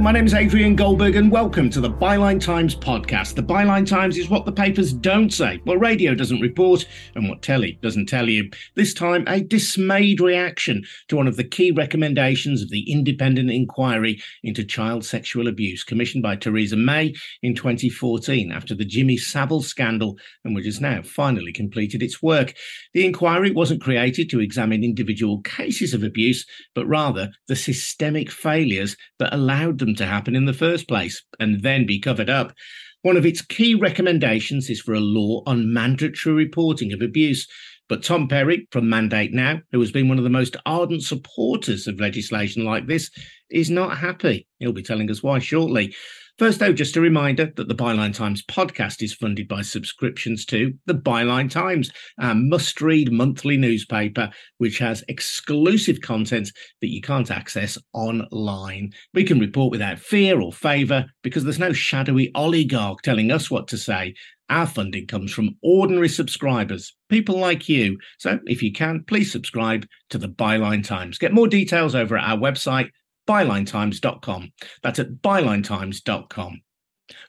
My name is Adrian Goldberg, and welcome to the Byline Times podcast. The Byline Times is what the papers don't say, what radio doesn't report, and what telly doesn't tell you. This time, a dismayed reaction to one of the key recommendations of the independent inquiry into child sexual abuse commissioned by Theresa May in 2014 after the Jimmy Savile scandal, and which has now finally completed its work. The inquiry wasn't created to examine individual cases of abuse, but rather the systemic failures that allowed them to happen in the first place and then be covered up. One of its key recommendations is for a law on mandatory reporting of abuse. But Tom Perry from Mandate Now, who has been one of the most ardent supporters of legislation like this, is not happy. He'll be telling us why shortly. First, though, just a reminder that the Byline Times podcast is funded by subscriptions to the Byline Times, our must read monthly newspaper, which has exclusive content that you can't access online. We can report without fear or favour because there's no shadowy oligarch telling us what to say. Our funding comes from ordinary subscribers, people like you. So if you can, please subscribe to the Byline Times. Get more details over at our website, bylinetimes.com. That's at bylinetimes.com.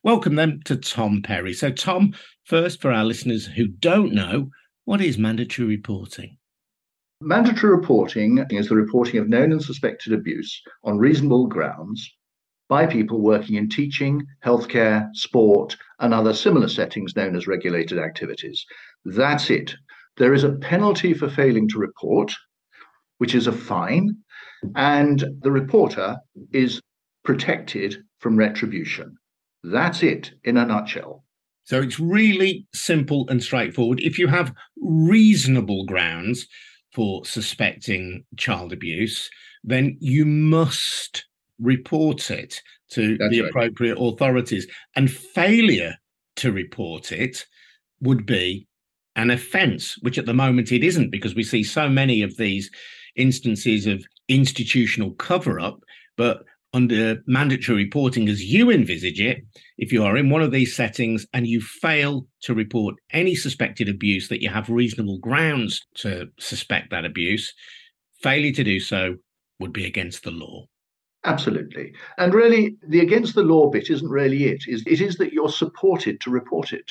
Welcome then to Tom Perry. So, Tom, first for our listeners who don't know, what is mandatory reporting? Mandatory reporting is the reporting of known and suspected abuse on reasonable grounds by people working in teaching, healthcare, sport, and other similar settings known as regulated activities. That's it. There is a penalty for failing to report, which is a fine, and the reporter is protected from retribution. That's it in a nutshell. So it's really simple and straightforward. If you have reasonable grounds for suspecting child abuse, then you must report it to That's the right. appropriate authorities. And failure to report it would be an offence, which at the moment it isn't, because we see so many of these instances of institutional cover up, but under mandatory reporting as you envisage it, if you are in one of these settings and you fail to report any suspected abuse that you have reasonable grounds to suspect that abuse, failure to do so would be against the law. Absolutely. And really, the against the law bit isn't really it. It is that you're supported to report it.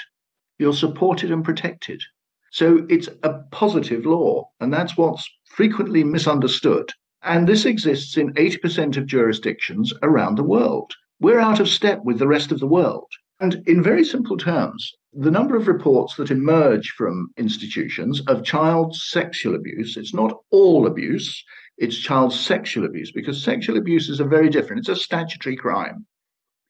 You're supported and protected. So it's a positive law. And that's what's frequently misunderstood. And this exists in 80% of jurisdictions around the world. We're out of step with the rest of the world. And in very simple terms, the number of reports that emerge from institutions of child sexual abuse, it's not all abuse, it's child sexual abuse, because sexual abuse is a very different, it's a statutory crime.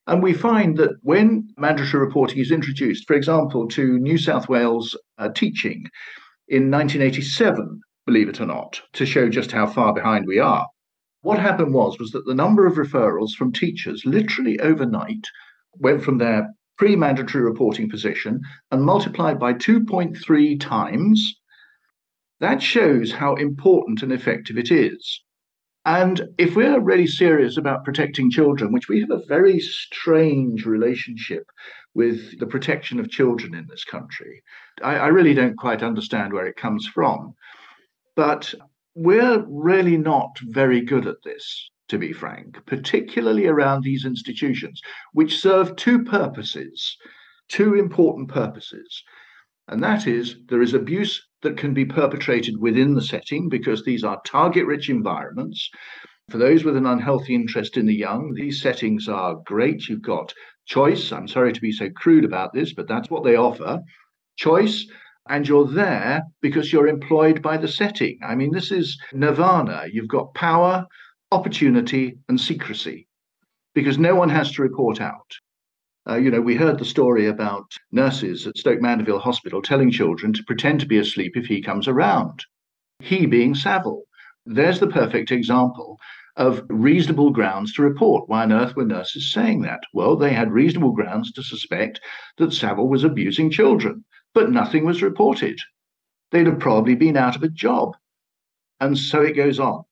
And we find that when mandatory reporting is introduced, for example, to New South Wales uh, teaching in 1987, believe it or not, to show just how far behind we are, what happened was was that the number of referrals from teachers literally overnight went from their pre-mandatory reporting position and multiplied by 2.3 times. That shows how important and effective it is. And if we're really serious about protecting children, which we have a very strange relationship with the protection of children in this country, I, I really don't quite understand where it comes from. But we're really not very good at this, to be frank, particularly around these institutions, which serve two purposes, two important purposes. And that is there is abuse that can be perpetrated within the setting because these are target rich environments. For those with an unhealthy interest in the young, these settings are great. You've got choice. I'm sorry to be so crude about this, but that's what they offer choice. And you're there because you're employed by the setting. I mean, this is nirvana. You've got power, opportunity, and secrecy because no one has to report out. Uh, you know, we heard the story about nurses at Stoke Mandeville Hospital telling children to pretend to be asleep if he comes around. He being Savile. There's the perfect example of reasonable grounds to report. Why on earth were nurses saying that? Well, they had reasonable grounds to suspect that Savile was abusing children, but nothing was reported. They'd have probably been out of a job. And so it goes on.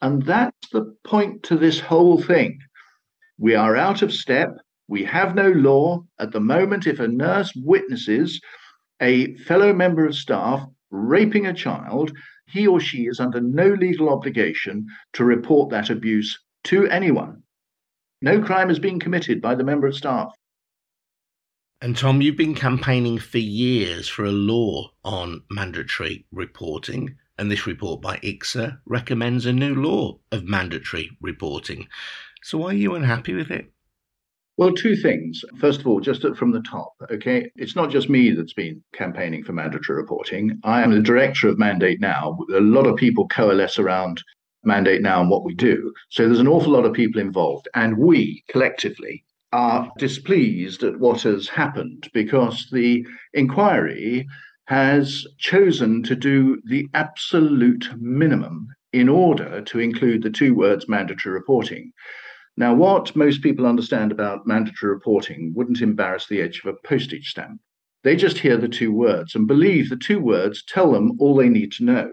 And that's the point to this whole thing. We are out of step. We have no law. At the moment, if a nurse witnesses a fellow member of staff raping a child, he or she is under no legal obligation to report that abuse to anyone. No crime has been committed by the member of staff. And Tom, you've been campaigning for years for a law on mandatory reporting, and this report by ICSA recommends a new law of mandatory reporting. So why are you unhappy with it? Well, two things. First of all, just from the top, okay, it's not just me that's been campaigning for mandatory reporting. I am the director of Mandate Now. A lot of people coalesce around Mandate Now and what we do. So there's an awful lot of people involved. And we collectively are mm. displeased at what has happened because the inquiry has chosen to do the absolute minimum in order to include the two words mandatory reporting. Now, what most people understand about mandatory reporting wouldn't embarrass the edge of a postage stamp. They just hear the two words and believe the two words tell them all they need to know.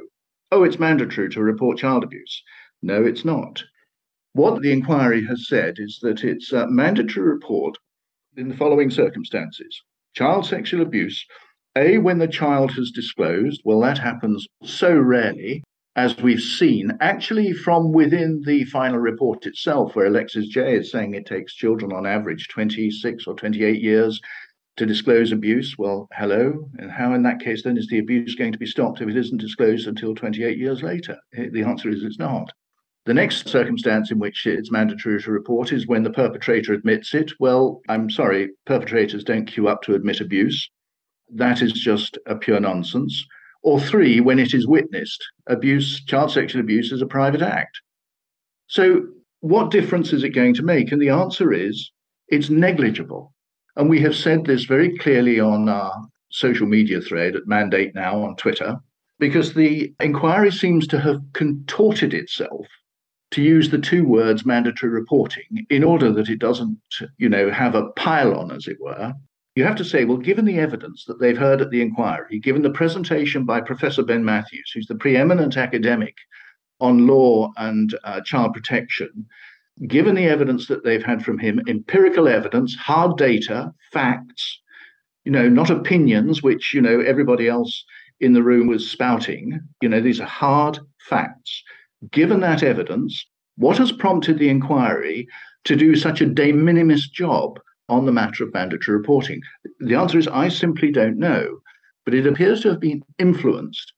Oh, it's mandatory to report child abuse. No, it's not. What the inquiry has said is that it's a mandatory report in the following circumstances child sexual abuse. A, when the child has disclosed, well, that happens so rarely as we've seen, actually from within the final report itself, where Alexis Jay is saying it takes children on average 26 or 28 years to disclose abuse. Well, hello. And how, in that case, then is the abuse going to be stopped if it isn't disclosed until 28 years later? Eh, the answer is it's not. The next circumstance in which it's mandatory to report is when the perpetrator admits it. Well, I'm sorry, perpetrators don't queue up to admit abuse. That is just a pure nonsense or three, when it is witnessed, abuse, child sexual abuse is a private act. So, what difference is it going to make? And the answer is it's negligible. And we have said this very clearly on our social media thread at Mandate Now on Twitter, because the inquiry seems to have contorted itself to use the two words mandatory reporting in order that it doesn't, you know, have a pile on, as it were, you have to say, well, given the evidence that they've heard at the inquiry, given the presentation by Professor Ben Mathews, who's the preeminent academic on law and uh, child protection, given the evidence that they've had from him, empirical evidence, hard data, facts, you know, not opinions, which, you know, everybody else in the room was spouting, you know, these are hard facts. Given that evidence, what has prompted the inquiry to do such a de minimis job on the matter of mandatory reporting? The answer is I simply don't know, but it appears to have been influenced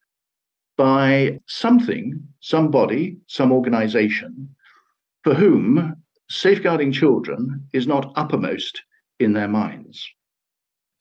by something, somebody, some organization for whom safeguarding children is not uppermost in their minds.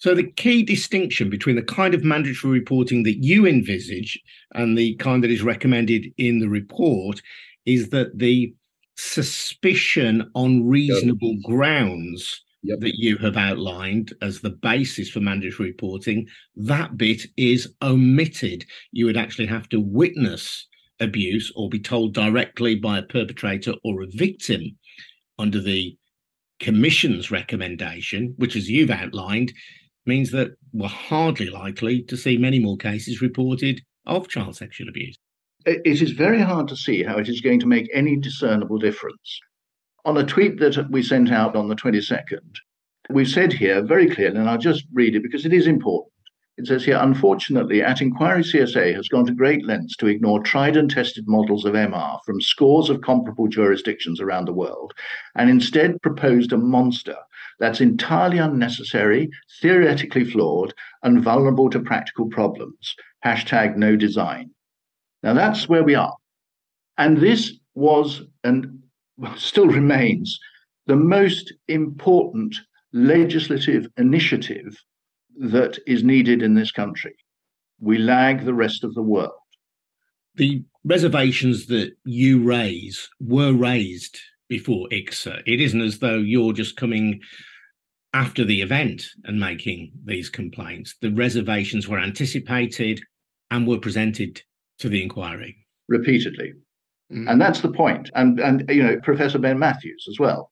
So, the key distinction between the kind of mandatory reporting that you envisage and the kind that is recommended in the report is that the suspicion on reasonable grounds yep. that you have outlined as the basis for mandatory reporting, that bit is omitted. You would actually have to witness abuse or be told directly by a perpetrator or a victim under the commission's recommendation, which, as you've outlined, means that we're hardly likely to see many more cases reported of child sexual abuse. It is very hard to see how it is going to make any discernible difference on a tweet that we sent out on the 22nd, we've said here very clearly, and I'll just read it because it is important. It says here, unfortunately, at inquiry CSA has gone to great lengths to ignore tried and tested models of MR from scores of comparable jurisdictions around the world and instead proposed a monster that's entirely unnecessary, theoretically flawed, and vulnerable to practical problems. Hashtag no design. Now that's where we are. And this was and still remains the most important legislative initiative that is needed in this country. We lag the rest of the world. The reservations that you raise were raised before ICSA. It isn't as though you're just coming after the event and making these complaints. The reservations were anticipated and were presented to the inquiry repeatedly. Mm. And that's the point. And, and, you know, Professor Ben Mathews as well.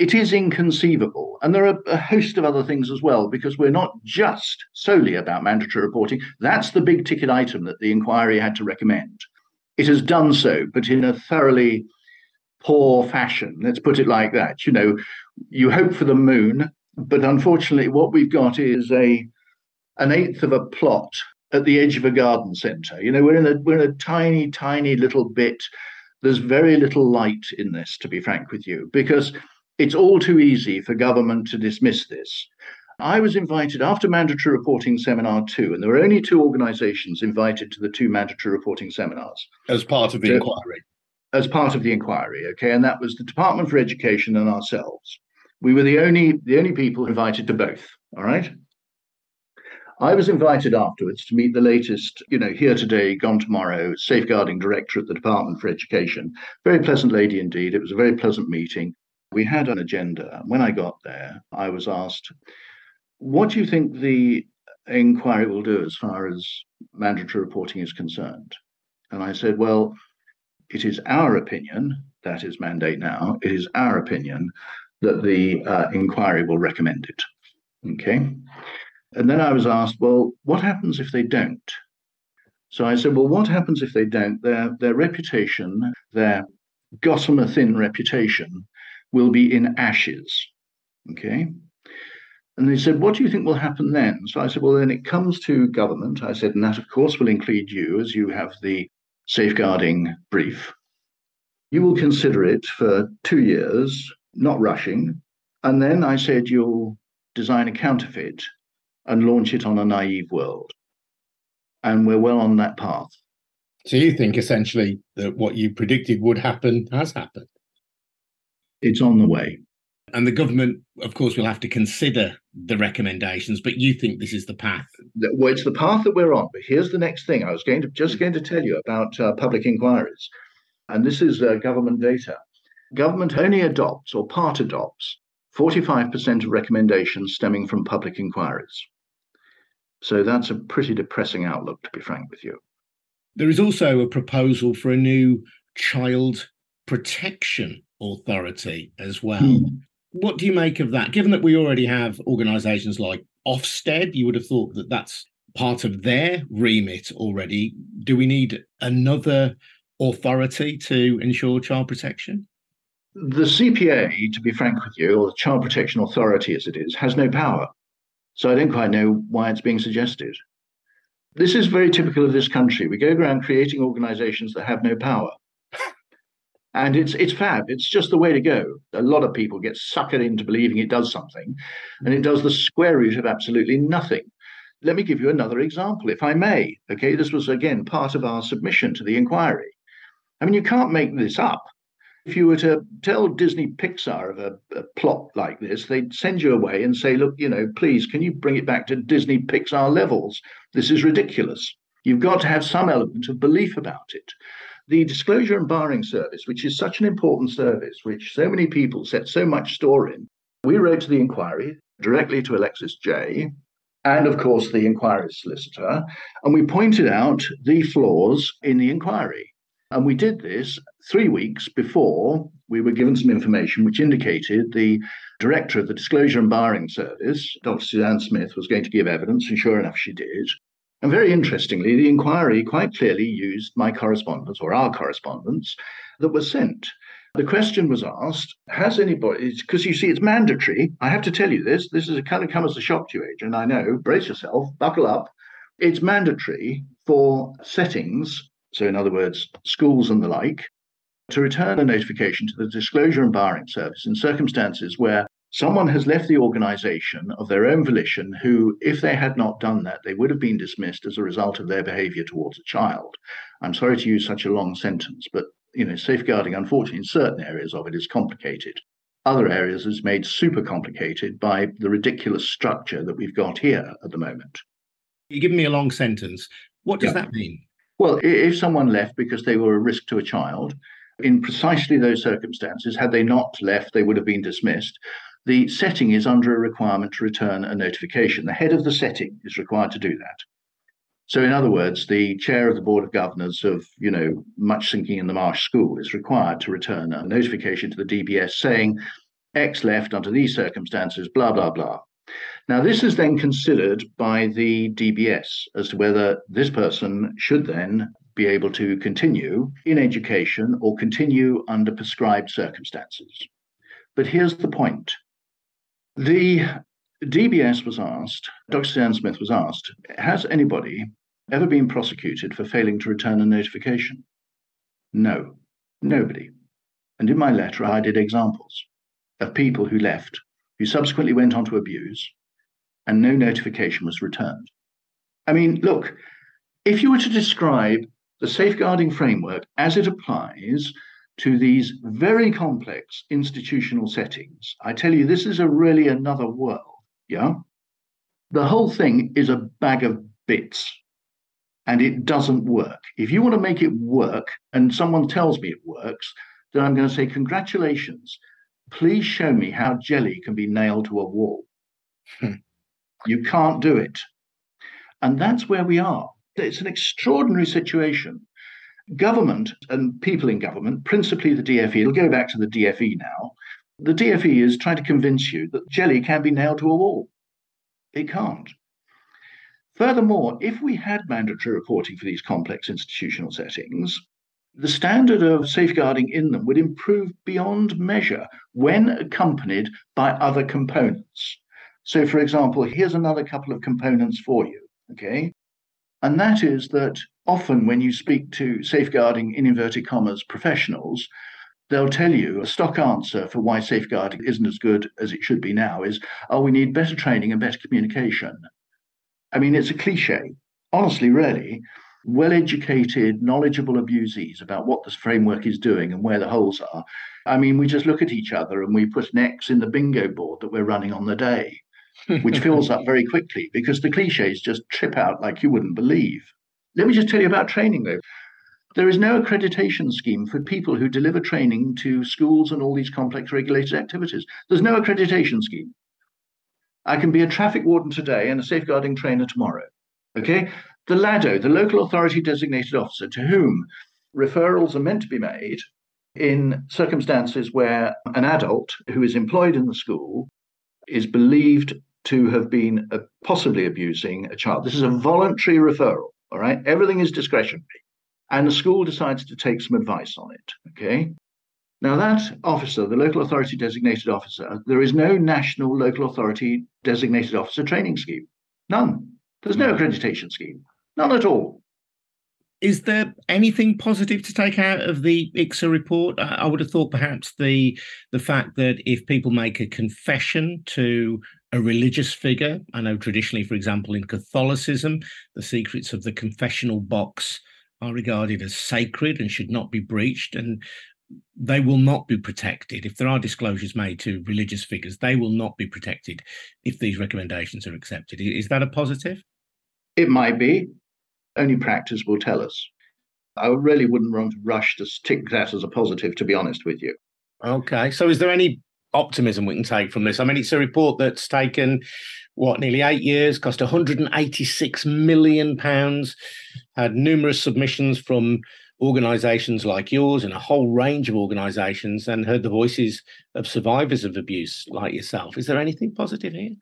It is inconceivable. And there are a host of other things as well, because we're not just solely about mandatory reporting. That's the big ticket item that the inquiry had to recommend. It has done so, but in a thoroughly poor fashion. Let's put it like that. You know, you hope for the moon, but unfortunately, what we've got is a an eighth of a plot at the edge of a garden centre. You know, we're in a we're in a tiny, tiny little bit. There's very little light in this, to be frank with you, because It's all too easy for government to dismiss this. I was invited after mandatory reporting seminar two, and there were only two organizations invited to the two mandatory reporting seminars. As part of the so, inquiry. As part of the inquiry, okay, and that was the Department for Education and ourselves. We were the only the only people invited to both. All right. I was invited afterwards to meet the latest, you know, here today, gone tomorrow, safeguarding director at the Department for Education. Very pleasant lady indeed. It was a very pleasant meeting. We had an agenda. When I got there, I was asked, What do you think the inquiry will do as far as mandatory reporting is concerned? And I said, Well, it is our opinion, that is mandate now, it is our opinion that the uh, inquiry will recommend it. Okay. And then I was asked, well, what happens if they don't? So I said, well, what happens if they don't? Their, their reputation, their gossamer thin reputation, will be in ashes. Okay. And they said, What do you think will happen then? So I said, Well, then it comes to government. I said, And that, of course, will include you as you have the safeguarding brief. You will consider it for two years, not rushing. And then I said, You'll design a counterfeit and launch it on a naive world. And we're well on that path. So you think essentially that what you predicted would happen has happened? It's on the way. And the government, of course, will have to consider the recommendations, but you think this is the path? Well, it's the path that we're on. But here's the next thing I was going to just going to tell you about uh, public inquiries. And this is uh, government data. Government only adopts or part adopts 45% of recommendations stemming from public inquiries. So that's a pretty depressing outlook, to be frank with you. There is also a proposal for a new child protection authority as well. Hmm. What do you make of that? Given that we already have organisations like Ofsted, you would have thought that that's part of their remit already. Do we need another authority to ensure child protection? The CPA, to be frank with you, or the Child Protection Authority as it is, has no power. So I don't quite know why it's being suggested. This is very typical of this country. We go around creating organizations that have no power. And it's it's fab. It's just the way to go. A lot of people get suckered into believing it does something, and it does the square root of absolutely nothing. Let me give you another example, if I may. Okay, this was again part of our submission to the inquiry. I mean, you can't make this up. If you were to tell Disney Pixar of a, a, plot like this, they'd send you away and say, look, you know, please, can you bring it back to Disney Pixar levels? This is ridiculous. You've got to have some element of belief about it. The disclosure and barring service, which is such an important service, which so many people set so much store in, we wrote to the inquiry directly to Alexis Jay and of course the inquiry solicitor, and we pointed out the flaws in the inquiry. And we did this three weeks before we were given some information which indicated the director of the Disclosure and Barring Service, Dr. Suzanne Smith, was going to give evidence, and sure enough, she did. And very interestingly, the inquiry quite clearly used my correspondence or our correspondence that was sent. The question was asked Has anybody, because you see, it's mandatory. I have to tell you this. This is a kind of come as a shock to you, Adrian. I know. Brace yourself, buckle up. It's mandatory for settings so in other words, schools and the like, to return a notification to the Disclosure and Barring Service in circumstances where someone has left the organization of their own volition who, if they had not done that, they would have been dismissed as a result of their behavior towards a child. I'm sorry to use such a long sentence, but you know, safeguarding, unfortunately, in certain areas of it is complicated. Other areas is made super complicated by the ridiculous structure that we've got here at the moment. You give me a long sentence. What does yeah. that mean? Well, if someone left because they were a risk to a child, in precisely those circumstances, had they not left, they would have been dismissed. The setting is under a requirement to return a notification. The head of the setting is required to do that. So, in other words, the chair of the board of governors of, you know, much sinking in the marsh school is required to return a notification to the DBS saying X left under these circumstances, blah, blah, blah. Now, this is then considered by the DBS as to whether this person should then be able to continue in education or continue under prescribed circumstances. But here's the point the DBS was asked, Dr. Stan Smith was asked, has anybody ever been prosecuted for failing to return a notification? No, nobody. And in my letter, I did examples. of people who left, who subsequently went on to abuse, and no notification was returned. I mean, look, if you were to describe the safeguarding framework as it applies to these very complex institutional settings, I tell you, this is a really another world. Yeah. The whole thing is a bag of bits and it doesn't work. If you want to make it work and someone tells me it works, then I'm going to say, Congratulations. Please show me how jelly can be nailed to a wall. Hmm. you can't do it. And that's where we are. It's an extraordinary situation. Government and people in government, principally the DFE, it'll go back to the DFE now. The DFE is trying to convince you that jelly can be nailed to a wall. It can't. Furthermore, if we had mandatory reporting for these complex institutional settings, the standard of safeguarding in them would improve beyond measure when accompanied by other components. So, for example, here's another couple of components for you. Okay. And that is that often when you speak to safeguarding, in inverted commas, professionals, they'll tell you a stock answer for why safeguarding isn't as good as it should be now is, oh, we need better training and better communication. I mean, it's a cliche. Honestly, really, well educated, knowledgeable abusees about what this framework is doing and where the holes are. I mean, we just look at each other and we put an X in the bingo board that we're running on the day, which fills up very quickly because the cliches just trip out like you wouldn't believe. Let me just tell you about training, though. There is no accreditation scheme for people who deliver training to schools and all these complex regulated activities. There's no accreditation scheme. I can be a traffic warden today and a safeguarding trainer tomorrow. Okay? The LADO, the local authority designated officer, to whom referrals are meant to be made in circumstances where an adult who is employed in the school is believed to have been uh, possibly abusing a child. This is a voluntary referral, all right? Everything is discretionary. And the school decides to take some advice on it, okay? Now, that officer, the local authority designated officer, there is no national local authority designated officer training scheme. None. There's no accreditation scheme. None at all. Is there anything positive to take out of the ICSA report? I would have thought perhaps the the fact that if people make a confession to a religious figure, I know traditionally, for example, in Catholicism, the secrets of the confessional box are regarded as sacred and should not be breached. And they will not be protected if there are disclosures made to religious figures. They will not be protected if these recommendations are accepted. Is that a positive? It might be. Only practice will tell us. I really wouldn't want to rush to stick that as a positive, to be honest with you. Okay. So, is there any optimism we can take from this? I mean, it's a report that's taken what nearly eight years, cost 186 million pounds, had numerous submissions from organizations like yours and a whole range of organizations and heard the voices of survivors of abuse like yourself. Is there anything positive here?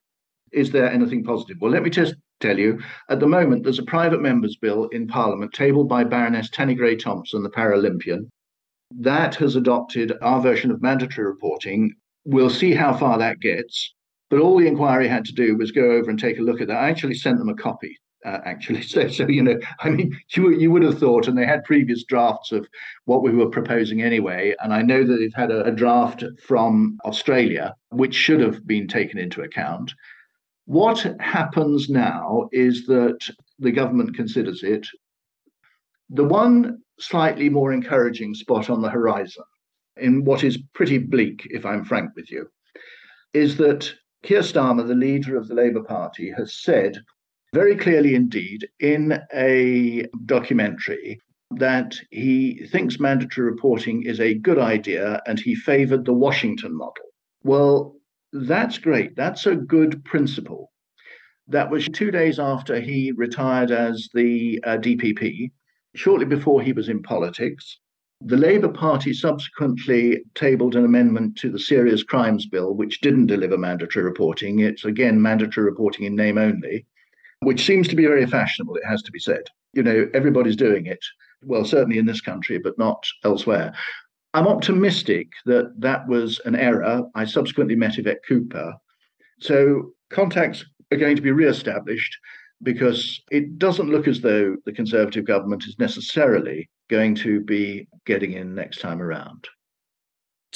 Is there anything positive? Well, let me just tell you at the moment, there's a private member's bill in Parliament tabled by Baroness Tanni Grey Thompson, the Paralympian. That has adopted our version of mandatory reporting. We'll see how far that gets. But all the inquiry had to do was go over and take a look at that. I actually sent them a copy uh, actually. So, so you know, I mean, you you would have thought, and they had previous drafts of what we were proposing anyway. And I know that they've had a, a draft from Australia, which should have been taken into account. What happens now is that the government considers it. The one slightly more encouraging spot on the horizon, in what is pretty bleak, if I'm frank with you, is that Keir Starmer, the leader of the Labour Party, has said very clearly indeed in a documentary that he thinks mandatory reporting is a good idea and he favored the Washington model. Well, that's great. That's a good principle. That was two days after he retired as the uh, DPP, shortly before he was in politics. The Labour Party subsequently tabled an amendment to the Serious Crimes Bill, which didn't deliver mandatory reporting. It's again mandatory reporting in name only which seems to be very fashionable, it has to be said. You know, everybody's doing it. Well, certainly in this country, but not elsewhere. I'm optimistic that that was an error. I subsequently met Yvette Cooper. So contacts are going to be re-established because it doesn't look as though the Conservative government is necessarily going to be getting in next time around.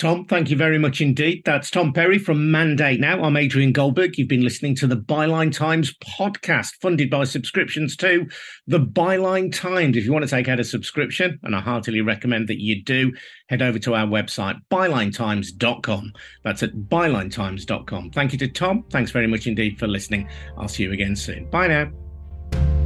Tom, thank you very much indeed. That's Tom Perry from Mandate Now. I'm Adrian Goldberg. You've been listening to the Byline Times podcast, funded by subscriptions to the Byline Times. If you want to take out a subscription, and I heartily recommend that you do, head over to our website, bylinetimes.com. That's at bylinetimes.com. Thank you to Tom. Thanks very much indeed for listening. I'll see you again soon. Bye now.